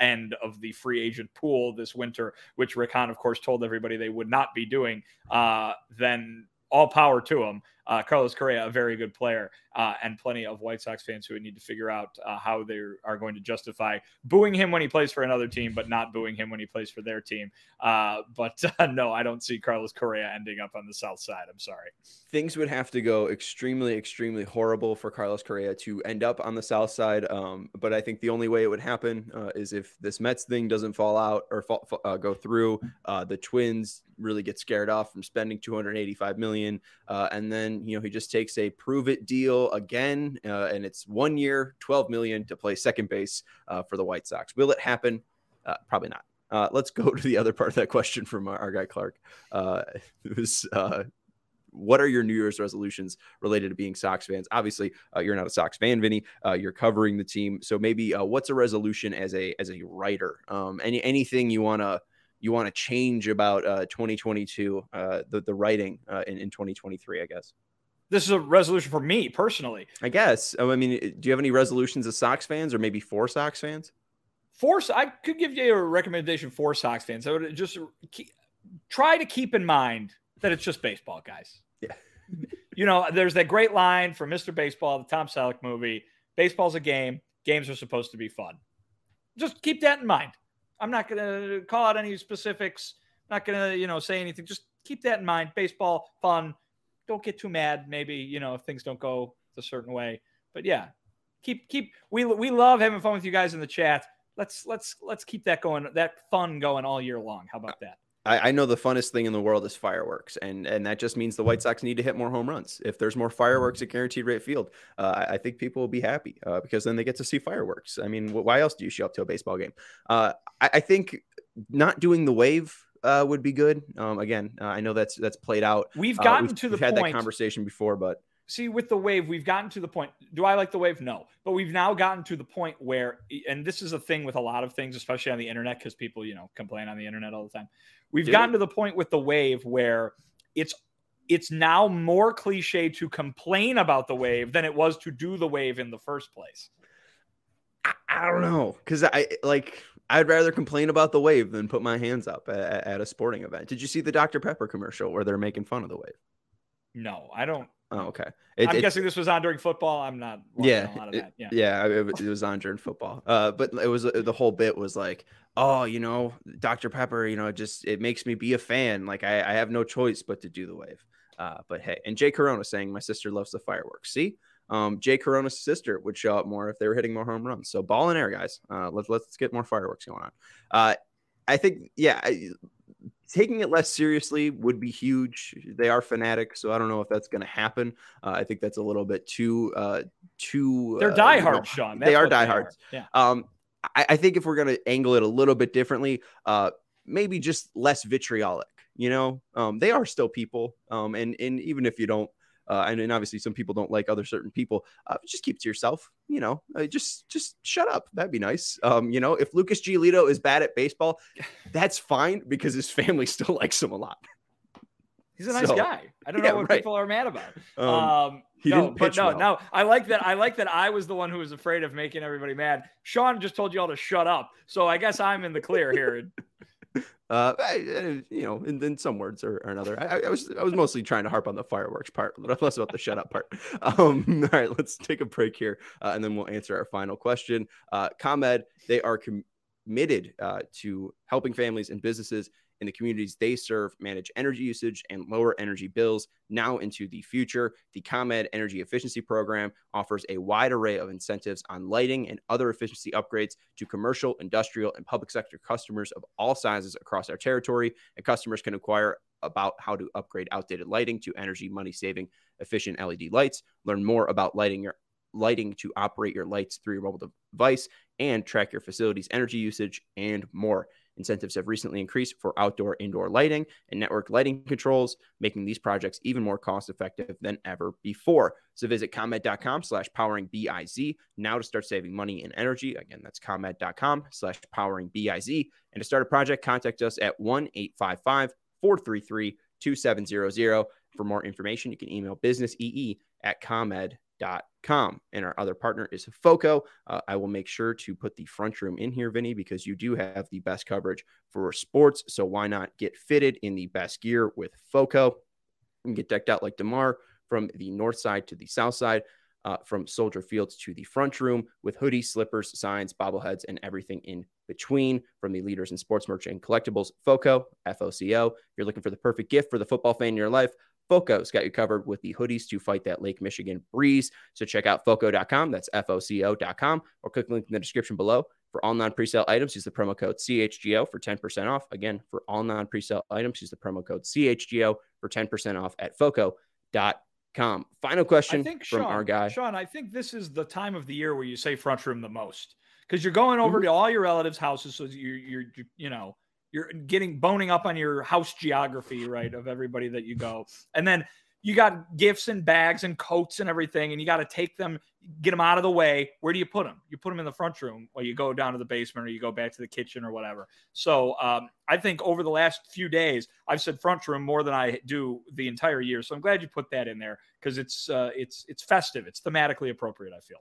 end of the free agent pool this winter, which Rick Hahn, of course, told everybody they would not be doing, uh, then all power to them. Uh, Carlos Correa, a very good player, uh, and plenty of White Sox fans who would need to figure out uh, how they are going to justify booing him when he plays for another team, but not booing him when he plays for their team. Uh, but uh, no, I don't see Carlos Correa ending up on the South Side. I'm sorry. Things would have to go extremely, extremely horrible for Carlos Correa to end up on the South Side. Um, but I think the only way it would happen uh, is if this Mets thing doesn't fall out or fall, go through. the Twins really get scared off from spending 285 million, and then you know, he just takes a prove it deal again, uh, and it's one year, 12 million to play second base uh, for the White Sox. Will it happen? Uh, probably not. Uh, let's go to the other part of that question from our, our guy Clark. Uh, was uh, what are your New Year's resolutions related to being Sox fans? Obviously, uh, you're not a Sox fan, Vinnie. Uh, you're covering the team, so maybe uh, what's a resolution as a as a writer? Um, any anything you want to you want to change about uh, 2022, uh, the the writing uh, in, in 2023, I guess. This is a resolution for me personally. I guess. Oh, I mean, do you have any resolutions as Sox fans, or maybe for Sox fans? For I could give you a recommendation for Sox fans. I would just keep, try to keep in mind that it's just baseball, guys. Yeah. you know, there's that great line from Mr. Baseball, the Tom Selleck movie. Baseball's a game. Games are supposed to be fun. Just keep that in mind. I'm not going to call out any specifics. Not going to, you know, say anything. Just keep that in mind. Baseball, fun. Don't get too mad. Maybe you know if things don't go a certain way. But yeah, keep keep. We we love having fun with you guys in the chat. Let's let's let's keep that going. That fun going all year long. How about that? I, I know the funnest thing in the world is fireworks, and and that just means the White Sox need to hit more home runs. If there's more fireworks at Guaranteed Rate Field, uh, I think people will be happy uh, because then they get to see fireworks. I mean, why else do you show up to a baseball game? Uh, I, I, think not doing the wave uh, would be good. Um, again, uh, I know that's that's played out. We've uh, gotten we've, to the we've had that conversation before, but see with the wave we've gotten to the point do i like the wave no but we've now gotten to the point where and this is a thing with a lot of things especially on the internet because people you know complain on the internet all the time we've gotten to the point with the wave where it's it's now more cliche to complain about the wave than it was to do the wave in the first place i, I don't know because i like I'd rather complain about the wave than put my hands up at, at, a sporting event. Did you see the Dr. Pepper commercial where they're making fun of the wave? No, I don't. Oh, okay. It, I'm guessing this was on during football. I'm not. Yeah, it, yeah, yeah. It, it, was on during football. Uh, but it was the whole bit was like, oh, you know, Dr. Pepper, you know, just it makes me be a fan. Like I, I have no choice but to do the wave. Uh, but hey, and Jay Corona saying my sister loves the fireworks. See, um, Jay Corona's sister would show up more if they were hitting more home runs. So ball and air, guys. Uh, let's let's get more fireworks going on. Uh, I think, yeah, I, taking it less seriously would be huge. They are fanatic, so I don't know if that's going to happen. Uh, I think that's a little bit too uh, too. They're diehards, you know, Sean. That's they are diehards. They are. Yeah. Um, I, I, think if we're going to angle it a little bit differently, uh, maybe just less vitriolic. You know, um, they are still people, um, and and even if you don't uh, and, and obviously some people don't like other certain people. Uh, just keep to yourself. You know, uh, just just shut up. That'd be nice. Um, you know, if Lucas Giolito is bad at baseball, that's fine because his family still likes him a lot. He's a nice so, guy. I don't yeah, know what right. people are mad about. Um, um no, but no, well. no. I like that. I like that. I was the one who was afraid of making everybody mad. Sean just told you all to shut up, so I guess I'm in the clear here. Uh, you know, in, in some words or, or another. I, I, was I was mostly trying to harp on the fireworks part, less about the shut up part. Um, all right, let's take a break here, uh, and then we'll answer our final question. Uh, ComEd, they are committed uh, to helping families and businesses in the communities they serve manage energy usage and lower energy bills now into the future. The ComEd Energy Efficiency Program offers a wide array of incentives on lighting and other efficiency upgrades to commercial, industrial, and public sector customers of all sizes across our territory. And customers can inquire about how to upgrade outdated lighting to energy money saving efficient LED lights. Learn more about lighting your lighting to operate your lights through your mobile device and track your facility's energy usage and more. Incentives have recently increased for outdoor indoor lighting and network lighting controls, making these projects even more cost effective than ever before. So visit comed.com slash powering BIZ now to start saving money and energy. Again, that's comed.com slash powering BIZ. And to start a project, contact us at 1 855 433 2700. For more information, you can email businessee at comed.com. And our other partner is FOCO. Uh, I will make sure to put the front room in here, Vinnie, because you do have the best coverage for sports. So why not get fitted in the best gear with FOCO and get decked out like DeMar from the north side to the south side? Uh, from Soldier Fields to the front room with hoodies, slippers, signs, bobbleheads, and everything in between from the leaders in sports merch and collectibles, FOCO, FOCO. If you're looking for the perfect gift for the football fan in your life, FOCO's got you covered with the hoodies to fight that Lake Michigan breeze. So check out FOCO.com. That's F-O-C-O.com or click the link in the description below. For all non-presale items, use the promo code CHGO for 10% off. Again, for all non-presale items, use the promo code CHGO for 10% off at FOCO.com com. Final question I think, from Sean, our guy. Sean, I think this is the time of the year where you say front room the most because you're going over mm-hmm. to all your relatives' houses, so you're you're you know you're getting boning up on your house geography, right, of everybody that you go, and then you got gifts and bags and coats and everything, and you got to take them, get them out of the way. Where do you put them? You put them in the front room, or you go down to the basement, or you go back to the kitchen, or whatever. So um, I think over the last few days, I've said front room more than I do the entire year. So I'm glad you put that in there because it's uh, it's it's festive, it's thematically appropriate. I feel.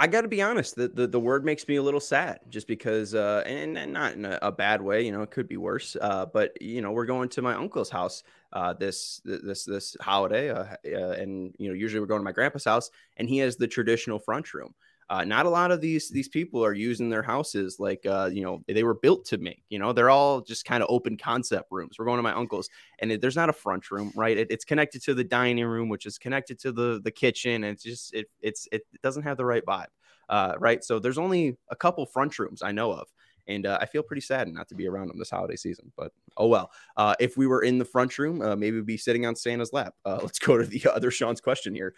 I got to be honest. The, the, the word makes me a little sad, just because, uh, and, and not in a, a, bad way. You know, it could be worse. Uh, but you know, we're going to my uncle's house uh, this this this holiday, uh, uh, and you know, usually we're going to my grandpa's house, and he has the traditional front room. Uh, not a lot of these these people are using their houses like uh, you know they were built to make. You know, they're all just kind of open concept rooms. We're going to my uncle's, and it, there's not a front room, right? It, it's connected to the dining room, which is connected to the the kitchen, and it's just it it's it doesn't have the right vibe, uh, right? So there's only a couple front rooms I know of. And uh, I feel pretty sad not to be around them this holiday season. But oh well. Uh, if we were in the front room, uh, maybe we'd be sitting on Santa's lap. Let's go to the other Sean's question here.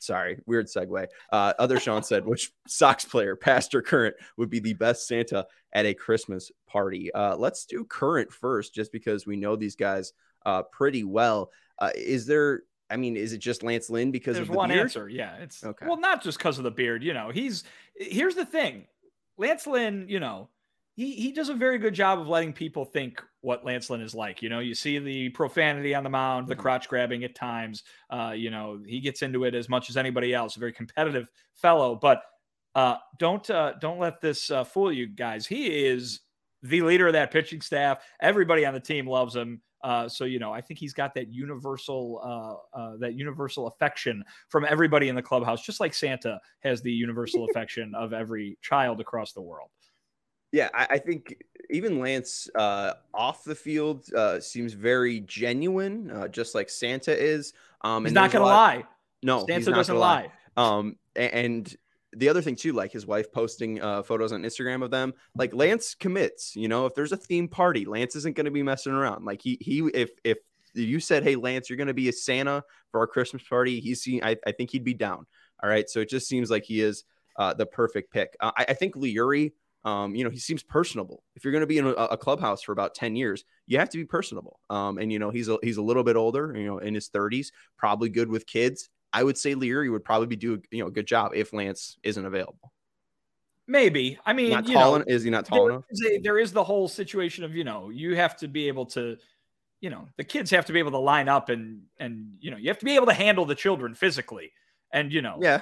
Sorry, weird segue. Uh, other Sean said, which Sox player, past or current, would be the best Santa at a Christmas party? Uh, let's do current first, just because we know these guys uh, pretty well. Uh, is there? I mean, is it just Lance Lynn because There's of the one beard? answer? Yeah, it's okay. Well, not just because of the beard. You know, he's here's the thing. Lance Lynn, you know, he he does a very good job of letting people think what Lance Lynn is like. You know, you see the profanity on the mound, the mm-hmm. crotch grabbing at times. Uh, you know, he gets into it as much as anybody else. A very competitive fellow, but uh, don't uh, don't let this uh, fool you guys. He is the leader of that pitching staff. Everybody on the team loves him. Uh, so you know, I think he's got that universal uh, uh, that universal affection from everybody in the clubhouse, just like Santa has the universal affection of every child across the world. Yeah, I, I think even Lance uh, off the field uh, seems very genuine, uh, just like Santa is. Um, he's not gonna lot... lie. No, Santa doesn't lie. lie. Um, and the other thing too, like his wife posting uh, photos on Instagram of them, like Lance commits. You know, if there's a theme party, Lance isn't going to be messing around. Like he he if if you said, "Hey, Lance, you're going to be a Santa for our Christmas party," he's seen. I, I think he'd be down. All right, so it just seems like he is uh, the perfect pick. Uh, I, I think Leury um, you know, he seems personable. If you're going to be in a, a, clubhouse for about 10 years, you have to be personable. Um, and, you know, he's a, he's a little bit older, you know, in his 30s, probably good with kids. I would say Leury would probably be do, you know, a good job if Lance isn't available. Maybe. I mean, not tall know, is he not tall there enough? Is a, there is the whole situation of, you know, you have to be able to, you know, the kids have to be able to line up and, and, you know, you have to be able to handle the children physically. And, you know, yeah,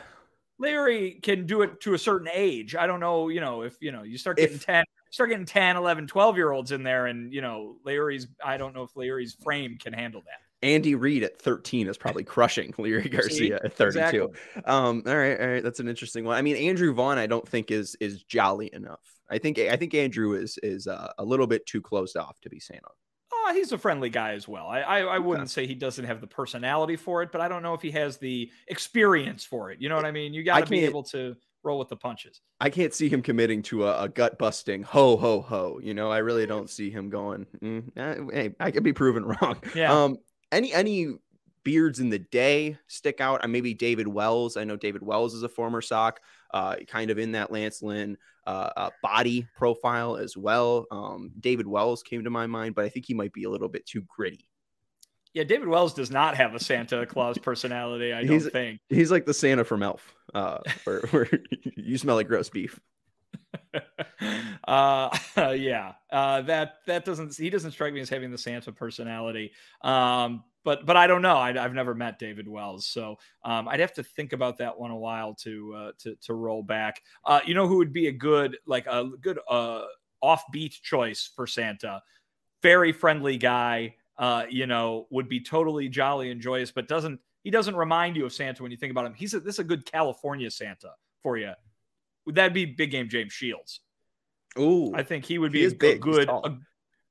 Leury can do it to a certain age. I don't know, you know, if you know, you start getting if, 10, start getting 10, 11, 12 year olds in there and you know, Leury's I don't know if Leury's frame can handle that. Andy Reid at 13 is probably crushing Leury Garcia at 32. Exactly. Um, all right, all right, that's an interesting one. I mean, Andrew Vaughn, I don't think is is jolly enough. I think I think Andrew is is uh, a little bit too closed off to be Santa. He's a friendly guy as well. I I, I wouldn't okay. say he doesn't have the personality for it, but I don't know if he has the experience for it. You know what I mean? You got to be able to roll with the punches. I can't see him committing to a, a, gut busting ho ho ho. You know, I really don't see him going. Mm, hey, I could be proven wrong. Yeah. Um, any any beards in the day stick out. And maybe David Wells. I know David Wells is a former sock, uh, kind of in that Lance Lynn uh, uh, body profile as well. Um, David Wells came to my mind, but I think he might be a little bit too gritty. Yeah, David Wells does not have a Santa Claus personality. I don't think he's like the Santa from Elf, uh, where, where you smell like roast beef. uh, yeah, uh, that that doesn't he doesn't strike me as having the Santa personality. Um, but but I don't know. I, have never met David Wells, so um, I'd have to think about that one a while to uh, to to roll back. Uh, you know who would be a good like a good uh, offbeat choice for Santa? Very friendly guy. Uh, you know, would be totally jolly and joyous, but doesn't he doesn't remind you of Santa when you think about him. He's a, this is a good California Santa for you would that be big game James Shields? Ooh, I think he would be he a, big. good, a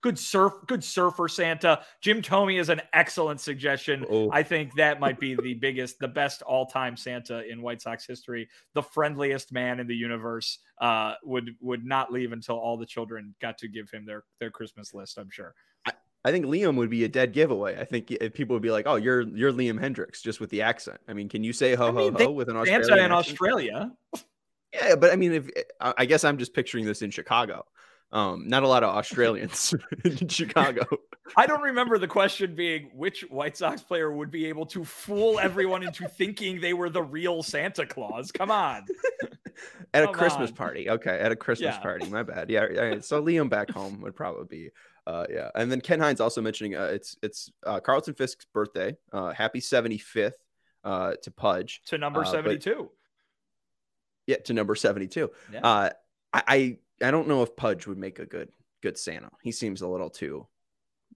good surf, good surfer Santa. Jim Thome is an excellent suggestion. Ooh. I think that might be the biggest, the best all time Santa in White Sox history. The friendliest man in the universe uh, would would not leave until all the children got to give him their their Christmas list. I'm sure. I think Liam would be a dead giveaway. I think people would be like, "Oh, you're you're Liam Hendriks just with the accent. I mean, can you say "ho I mean, ho ho" with an Australian Santa in accent? Australia? Yeah, but I mean, if I guess I'm just picturing this in Chicago. Um, not a lot of Australians in Chicago. I don't remember the question being which White Sox player would be able to fool everyone into thinking they were the real Santa Claus. Come on. at Come a Christmas on. party. Okay, at a Christmas yeah. party. My bad. Yeah, yeah. So Liam back home would probably be uh, yeah. And then Ken Hines also mentioning uh, it's it's uh, Carlton Fisk's birthday. Uh, happy 75th uh, to Pudge. To number uh, 72. But, yeah, to number 72. Yeah. Uh, I, I don't know if Pudge would make a good good Santa. He seems a little too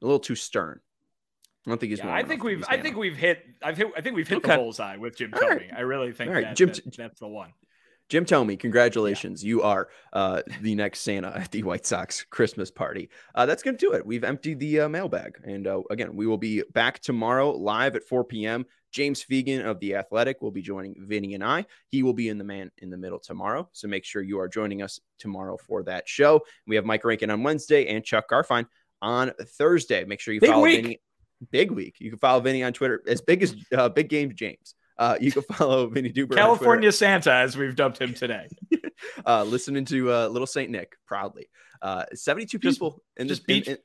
a little too stern. I don't think he's. Yeah, I think we've. I think we've hit. I've hit. I think we've hit okay. the bullseye with Jim Thome. Right. I really think right. that, Jim, that, that's the one. Jim Thome, congratulations. Yeah. You are uh, the next Santa at the White Sox Christmas party. Uh, that's going to do it. We've emptied the uh, mailbag. And uh, again, we will be back tomorrow live at 4 p.m. James Fegan of The Athletic will be joining Vinnie and I. He will be in the man in the middle tomorrow. So make sure you are joining us tomorrow for that show. We have Mike Rankin on Wednesday and Chuck Garfien on Thursday. Make sure you Big follow week. Vinnie. Big week. You can follow Vinnie on Twitter. As big as uh, Big Game James. Uh, you can follow Vinnie Duber. California Santa, as we've dubbed him today. uh, listening to uh, Little Saint Nick proudly. Uh, 72 just, people in just this, beach, in, in,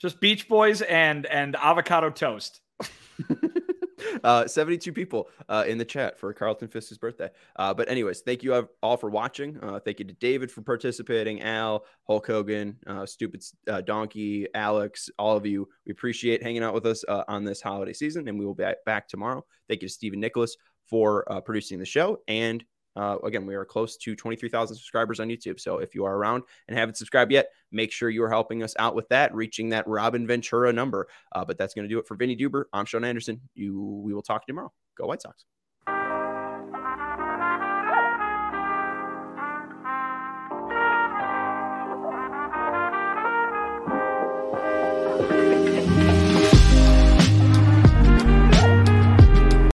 just Beach Boys and and avocado toast. uh, 72 people uh, in the chat for Carlton Fisk's birthday. Uh, but anyways, thank you all for watching. Uh, thank you to David for participating, Al, Hulk Hogan, uh, Stupid uh, Donkey, Alex, all of you. We appreciate hanging out with us on this holiday season, and we will be back tomorrow. Thank you to Stephen Nicholas for producing the show and uh, again, we are close to 23,000 subscribers on YouTube. So if you are around and haven't subscribed yet, make sure you are helping us out with that, reaching that Robin Ventura number. Uh, but that's going to do it for Vinnie Duber. I'm Sean Anderson. You, we will talk tomorrow. Go White Sox.